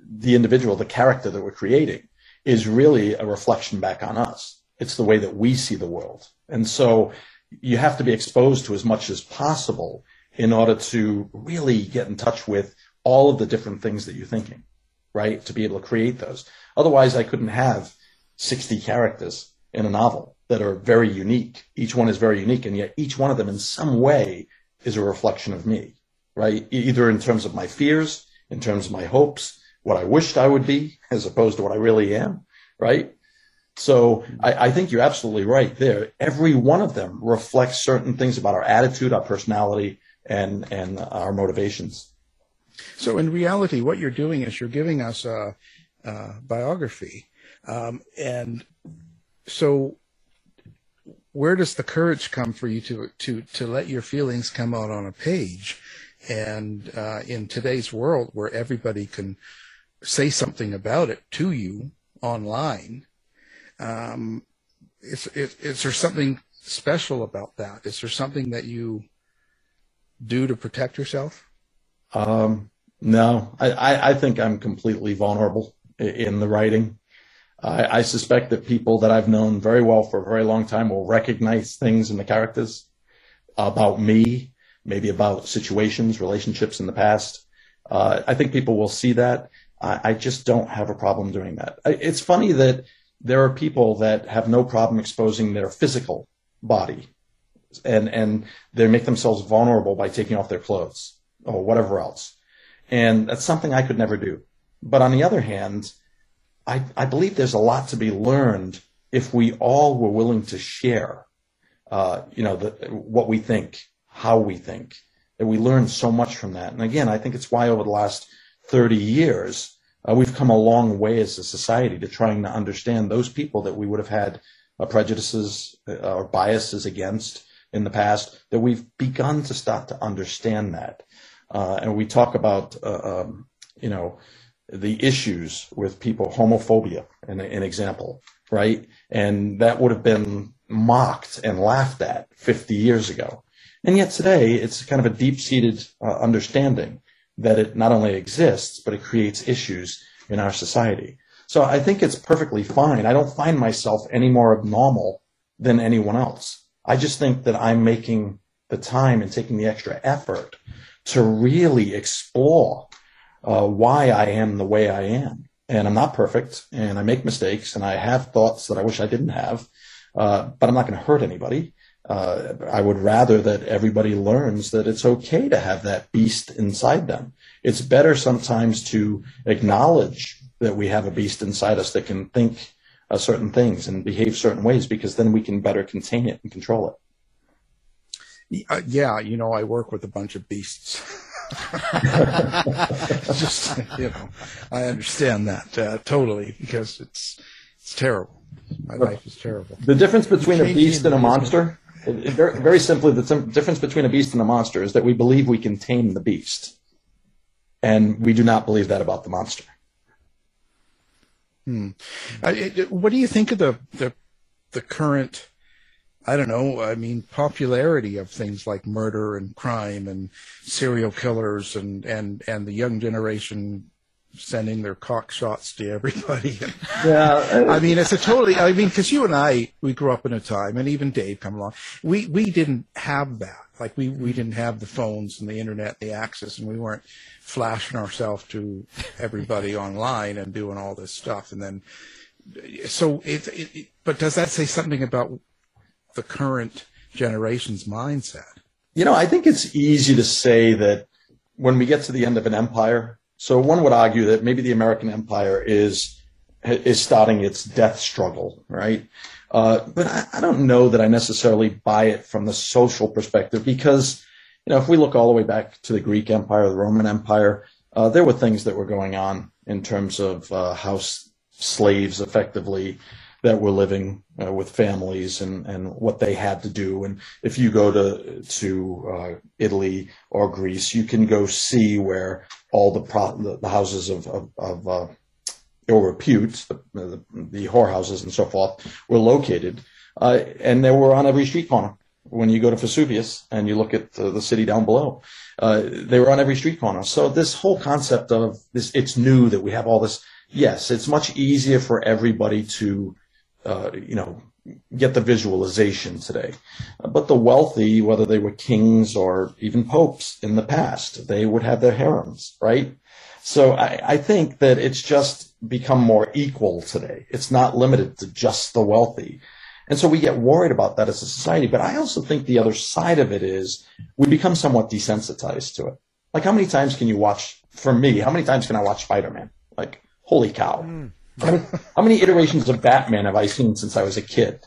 the individual, the character that we're creating is really a reflection back on us. It's the way that we see the world. And so you have to be exposed to as much as possible in order to really get in touch with all of the different things that you're thinking right? To be able to create those. Otherwise, I couldn't have 60 characters in a novel that are very unique. Each one is very unique, and yet each one of them in some way is a reflection of me, right? Either in terms of my fears, in terms of my hopes, what I wished I would be, as opposed to what I really am, right? So I, I, think you're absolutely right there. Every one of them reflects certain things about our attitude, our personality, and and our motivations. So in reality, what you're doing is you're giving us a, a biography, um, and so where does the courage come for you to to to let your feelings come out on a page? And uh, in today's world, where everybody can say something about it to you online, um, is, is, is there something special about that? Is there something that you do to protect yourself? Um, no, I, I think I'm completely vulnerable in the writing. I, I, suspect that people that I've known very well for a very long time will recognize things in the characters about me, maybe about situations, relationships in the past. Uh, I think people will see that. I, I, just don't have a problem doing that. It's funny that there are people that have no problem exposing their physical body and, and they make themselves vulnerable by taking off their clothes or whatever else. And that's something I could never do. But on the other hand, I, I believe there's a lot to be learned if we all were willing to share, uh, you know, the, what we think, how we think, that we learn so much from that. And again, I think it's why over the last 30 years, uh, we've come a long way as a society to trying to understand those people that we would have had uh, prejudices uh, or biases against in the past, that we've begun to start to understand that. Uh, and we talk about, uh, um, you know, the issues with people, homophobia, an, an example, right? And that would have been mocked and laughed at 50 years ago. And yet today, it's kind of a deep-seated uh, understanding that it not only exists, but it creates issues in our society. So I think it's perfectly fine. I don't find myself any more abnormal than anyone else. I just think that I'm making the time and taking the extra effort to really explore uh, why I am the way I am. And I'm not perfect, and I make mistakes, and I have thoughts that I wish I didn't have, uh, but I'm not going to hurt anybody. Uh, I would rather that everybody learns that it's okay to have that beast inside them. It's better sometimes to acknowledge that we have a beast inside us that can think uh, certain things and behave certain ways because then we can better contain it and control it. Uh, yeah, you know, I work with a bunch of beasts. Just you know, I understand that uh, totally because it's it's terrible. My life is terrible. The difference between a beast and a monster, it, it, very, very simply, the difference between a beast and a monster is that we believe we can tame the beast, and we do not believe that about the monster. Hmm. what do you think of the the the current? I don't know. I mean, popularity of things like murder and crime and serial killers and and and the young generation sending their cock shots to everybody. yeah, I mean, it's a totally. I mean, because you and I, we grew up in a time, and even Dave come along. We we didn't have that. Like we we didn't have the phones and the internet, the access, and we weren't flashing ourselves to everybody online and doing all this stuff. And then, so it, it, it but does that say something about the current generation's mindset? You know, I think it's easy to say that when we get to the end of an empire. So one would argue that maybe the American empire is is starting its death struggle, right? Uh, but I, I, don't know that I necessarily buy it from the social perspective because, you know, if we look all the way back to the Greek Empire, the Roman Empire, uh, there were things that were going on in terms of uh, house slaves effectively that were living uh, with families and, and what they had to do. And if you go to to uh, Italy or Greece, you can go see where all the pro- the, houses of of, of uh, ill repute, the, the, the whorehouses and so forth, were located, uh, and they were on every street corner. When you go to Vesuvius and you look at the, the city down below, uh, they were on every street corner. So this whole concept of this, it's new that we have all this. Yes, it's much easier for everybody to uh, you know, get the visualization today. But the wealthy, whether they were kings or even popes in the past, they would have their harems, right? So I, I think that it's just become more equal today. It's not limited to just the wealthy. And so we get worried about that as a society. But I also think the other side of it is we become somewhat desensitized to it. Like how many times can you watch, for me, how many times can I watch Spider-Man? Like, holy cow. Mm. How many, how many iterations of Batman have I seen since I was a kid?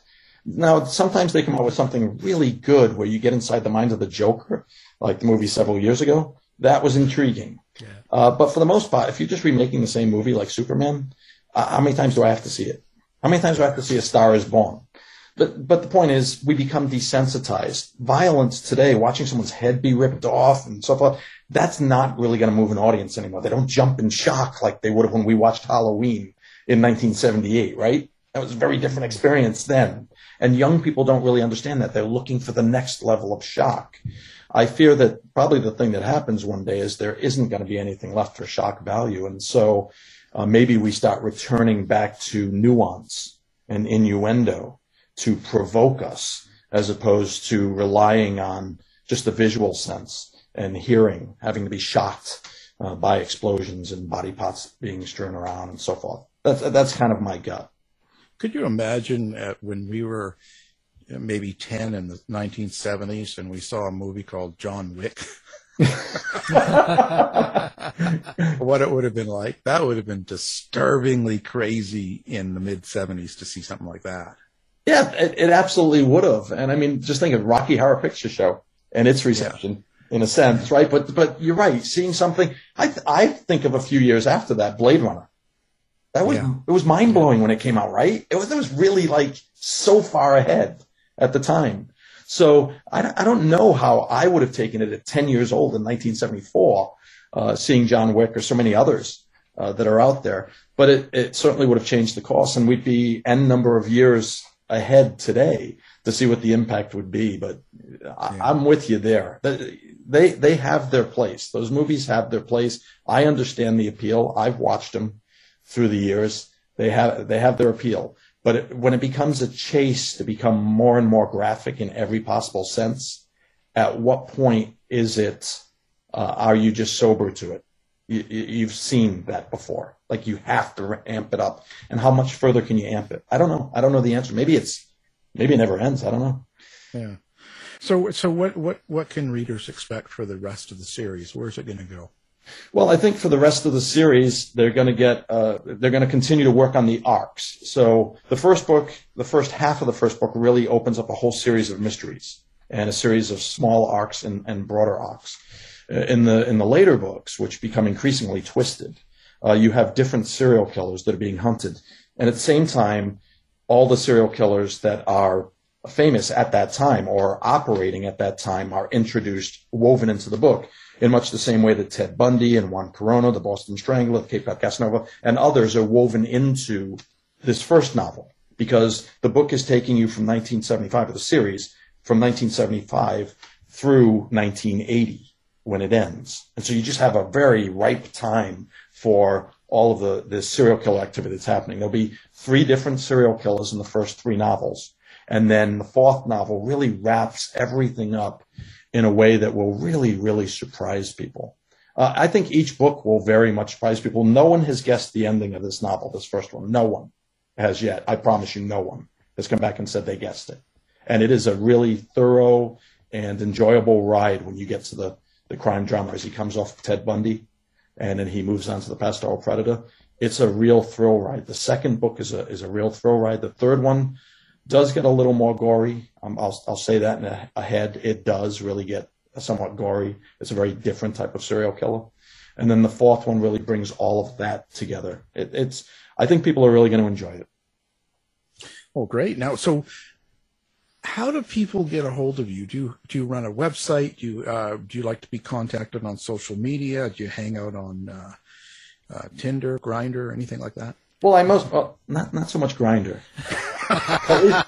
Now, sometimes they come out with something really good where you get inside the mind of the Joker, like the movie several years ago. That was intriguing. Yeah. Uh, but for the most part, if you're just remaking the same movie like Superman, uh, how many times do I have to see it? How many times do I have to see A Star is Born? But, but the point is, we become desensitized. Violence today, watching someone's head be ripped off and so forth, that's not really going to move an audience anymore. They don't jump in shock like they would have when we watched Halloween in 1978, right? That was a very different experience then. And young people don't really understand that. They're looking for the next level of shock. I fear that probably the thing that happens one day is there isn't going to be anything left for shock value. And so uh, maybe we start returning back to nuance and innuendo to provoke us as opposed to relying on just the visual sense and hearing, having to be shocked uh, by explosions and body parts being strewn around and so forth. That's that's kind of my gut. Could you imagine at, when we were maybe ten in the 1970s and we saw a movie called John Wick? what it would have been like? That would have been disturbingly crazy in the mid 70s to see something like that. Yeah, it, it, absolutely would have. And I mean, just think of Rocky Horror Picture Show and its reception yeah. in a sense, right? But but you're right. Seeing something, I I think of a few years after that, Blade Runner. That was yeah. it was mind blowing when it came out, right? It was it was really like so far ahead at the time. So I, I don't know how I would have taken it at 10 years old in 1974, uh, seeing John Wick or so many others uh, that are out there. But it, it certainly would have changed the course, and we'd be n number of years ahead today to see what the impact would be. But I, am with you there. They they have their place. Those movies have their place. I understand the appeal. I've watched them through the years. They have they have their appeal. But it, when it becomes a chase to become more and more graphic in every possible sense, at what point is it? Uh, are you just sober to it? You, have seen that before. Like you have to amp it up. And how much further can you amp it? I don't know. I don't know the answer. Maybe it's maybe it never ends. I don't know. Yeah. So so what what what can readers expect for the rest of the series? Where's it going to go? Well, I think for the rest of the series, they're going to get uh, they're going to continue to work on the arcs. So the first book, the first half of the first book, really opens up a whole series of mysteries and a series of small arcs and, and broader arcs. Uh, in the in the later books, which become increasingly twisted, uh, you have different serial killers that are being hunted, and at the same time, all the serial killers that are famous at that time or operating at that time are introduced, woven into the book in much the same way that Ted Bundy and Juan Corona, the Boston Strangler, the Cape Cod Casanova, and others are woven into this first novel because the book is taking you from 1975 of the series from 1975 through 1980 when it ends. And so you just have a very ripe time for all of the, the serial killer activity that's happening. There'll be three different serial killers in the first three novels. And then the fourth novel really wraps everything up in a way that will really, really surprise people. Uh, I think each book will very much surprise people. No one has guessed the ending of this novel, this first one. No one has yet. I promise you, no one has come back and said they guessed it. And it is a really thorough and enjoyable ride when you get to the, the crime drama as he comes off Ted Bundy and then he moves on to the pastoral predator. It's a real thrill ride. The second book is a is a real thrill ride. The third one does get a little more gory. Um, I'll I'll say that in a, ahead. It does really get somewhat gory. It's a very different type of serial killer. And then the fourth one really brings all of that together. It, it's I think people are really going to enjoy it. Oh, great! Now, so how do people get a hold of you? Do you, do you run a website? Do you uh, do you like to be contacted on social media? Do you hang out on uh, uh, Tinder, Grindr, anything like that? Well, I most well, not not so much Grindr. at, least,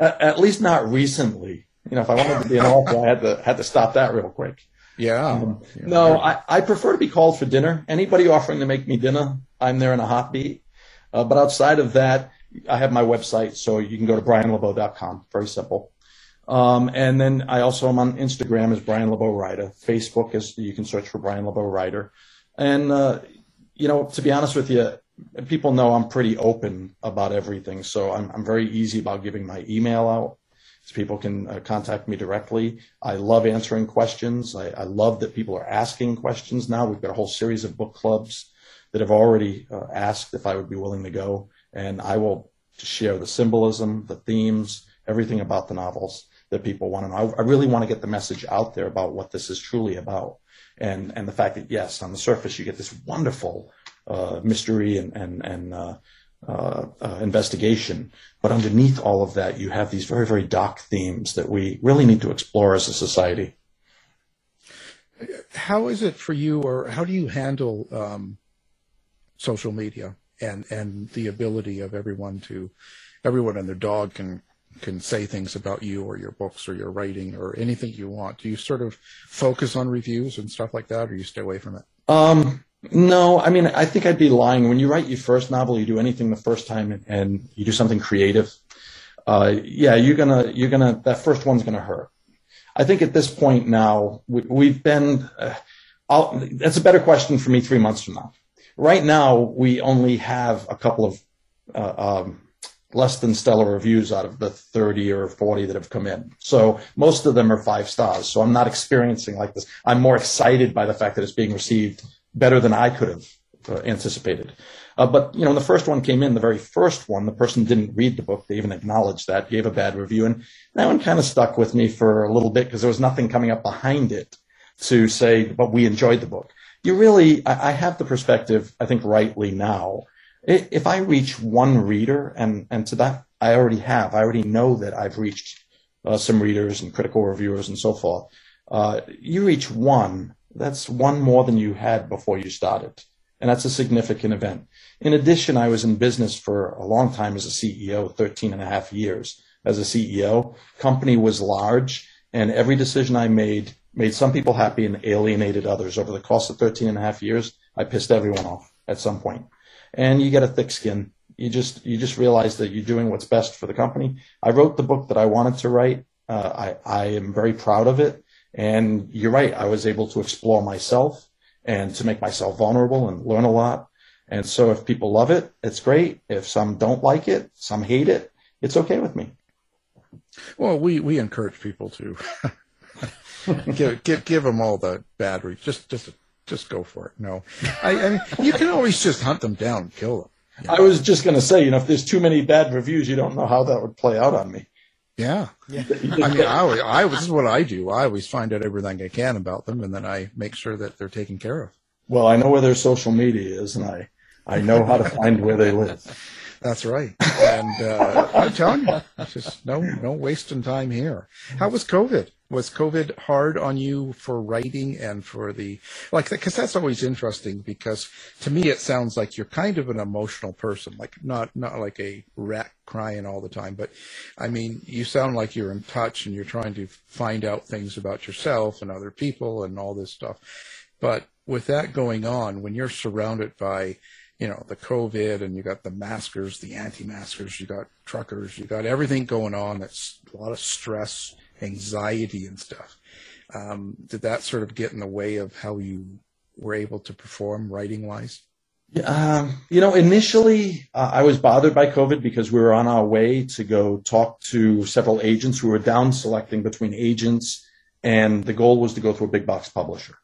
at, least, not recently. You know, if I wanted to be an author, I had to had to stop that real quick. Yeah. Um, yeah. No, I, I prefer to be called for dinner. Anybody offering to make me dinner, I'm there in a hot beat. Uh, but outside of that, I have my website, so you can go to brianlebeau.com. Very simple. Um, and then I also am on Instagram as Brian LeBeau Writer. Facebook is you can search for Brian LeBeau Writer. And uh, you know, to be honest with you, people know I'm pretty open about everything, so I'm, I'm very easy about giving my email out. So people can uh, contact me directly. I love answering questions. I, I, love that people are asking questions now. We've got a whole series of book clubs that have already uh, asked if I would be willing to go and I will share the symbolism, the themes, everything about the novels that people want to know. I, I really want to get the message out there about what this is truly about, and and the fact that yes, on the surface you get this wonderful uh, mystery and and and uh, uh, uh investigation, but underneath all of that you have these very very dark themes that we really need to explore as a society. How is it for you, or how do you handle um, social media? and and the ability of everyone to everyone and their dog can can say things about you or your books or your writing or anything you want. Do you sort of focus on reviews and stuff like that, or you stay away from it? Um, no, I mean, I think I'd be lying. When you write your first novel, you do anything the first time, and, you do something creative. Uh, yeah, you're gonna, you're gonna, that first one's gonna hurt. I think at this point now, we, have been. Uh, that's a better question for me three months from now. Right now, we only have a couple of uh, um, less than stellar reviews out of the 30 or 40 that have come in. So most of them are five stars. So I'm not experiencing like this. I'm more excited by the fact that it's being received better than I could have uh, anticipated. Uh, but you know, the first one came in, the very first one, the person didn't read the book. They even acknowledged that, gave a bad review, and that one kind of stuck with me for a little bit because there was nothing coming up behind it to say, but we enjoyed the book you really, I, I have the perspective, I think rightly now. If I reach one reader, and, and to that I already have, I already know that I've reached uh, some readers and critical reviewers and so forth. Uh, you reach one, that's one more than you had before you started. And that's a significant event. In addition, I was in business for a long time as a CEO, 13 and a half years. as a CEO. Company was large, and every decision I made made some people happy and alienated others. Over the course of 13 and a half years, I pissed everyone off at some point. And you get a thick skin. You just you just realize that you're doing what's best for the company. I wrote the book that I wanted to write. Uh, I I am very proud of it. And you're right. I was able to explore myself and to make myself vulnerable and learn a lot. And so if people love it, it's great. If some don't like it, some hate it, it's okay with me. Well, we, we encourage people to give, give give them all the bad reviews. Just just just go for it. No, I, I mean you can always just hunt them down and kill them. You know? I was just going to say, you know, if there's too many bad reviews, you don't know how that would play out on me. Yeah. yeah. I mean, I, always, I this is what I do. I always find out everything I can about them, and then I make sure that they're taken care of. Well, I know where their social media is, and I I know how to find where they live. That's right. And uh, I'm telling you, just no no wasting time here. How was COVID? Was COVID hard on you for writing and for the like? Because that's always interesting. Because to me, it sounds like you're kind of an emotional person, like not not like a rat crying all the time, but I mean, you sound like you're in touch and you're trying to find out things about yourself and other people and all this stuff. But with that going on, when you're surrounded by you know, the COVID and you got the maskers, the anti-maskers, you got truckers, you got everything going on. That's a lot of stress, anxiety and stuff. Um, did that sort of get in the way of how you were able to perform writing wise? Um, you know, initially uh, I was bothered by COVID because we were on our way to go talk to several agents who were down selecting between agents, and the goal was to go through a big box publisher.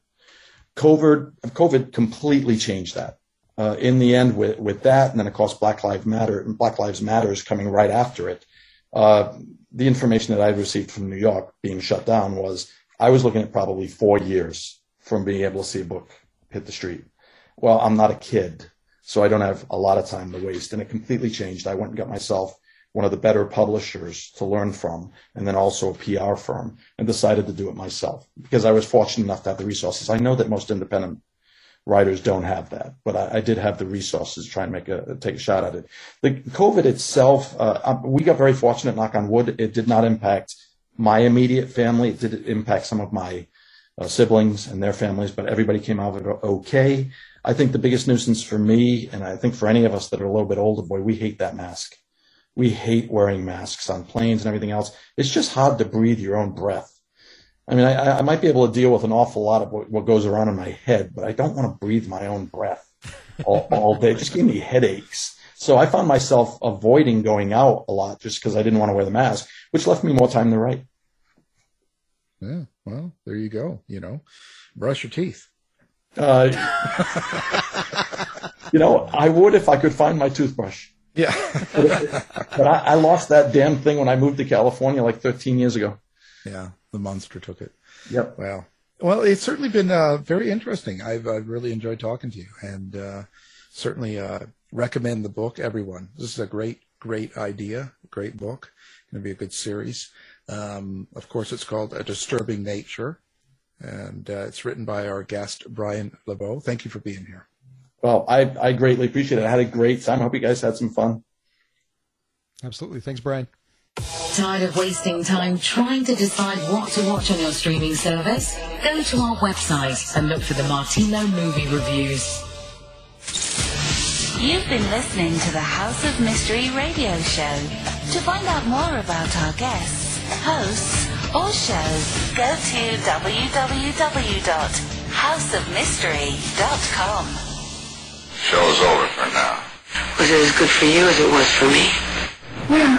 COVID, COVID completely changed that uh, in the end with, with that, and then of course Black Lives Matter, and Black Lives Matter is coming right after it. Uh, the information that I received from New York being shut down was I was looking at probably four years from being able to see a book hit the street. Well, I'm not a kid, so I don't have a lot of time to waste, and it completely changed. I went and got myself one of the better publishers to learn from, and then also a PR firm, and decided to do it myself because I was fortunate enough to have the resources. I know that most independent writers don't have that, but I, I, did have the resources to try and make a take a shot at it. The COVID itself, uh, um, we got very fortunate. Knock on wood, it did not impact my immediate family. It did impact some of my uh, siblings and their families, but everybody came out of it okay. I think the biggest nuisance for me, and I think for any of us that are a little bit older, boy, we hate that mask. We hate wearing masks on planes and everything else. It's just hard to breathe your own breath. I mean, I, I might be able to deal with an awful lot of what, what goes around in my head, but I don't want to breathe my own breath all, all day. It just gave me headaches. So I found myself avoiding going out a lot just because I didn't want to wear the mask, which left me more time to write. Yeah, well, there you go. You know, brush your teeth. Uh, you know, I would if I could find my toothbrush. Yeah. but, but I, I lost that damn thing when I moved to California like 13 years ago. Yeah the monster took it. Yep. Well, well, it's certainly been uh, very interesting. I've uh, really enjoyed talking to you, and uh, certainly uh, recommend the book. Everyone, this is a great, great idea, great book. Going to be a good series. Um, of course, it's called A Disturbing Nature, and uh, it's written by our guest Brian LeBeau. Thank you for being here. Well, I I greatly appreciate it. I had a great time. I hope you guys had some fun. Absolutely. Thanks, Brian. Tired of wasting time trying to decide what to watch on your streaming service? Go to our website and look for the Martino movie reviews. You've been listening to the House of Mystery radio show. To find out more about our guests, hosts, or shows, go to www.houseofmystery.com. Show's over for now. Was it as good for you as it was for me? Well,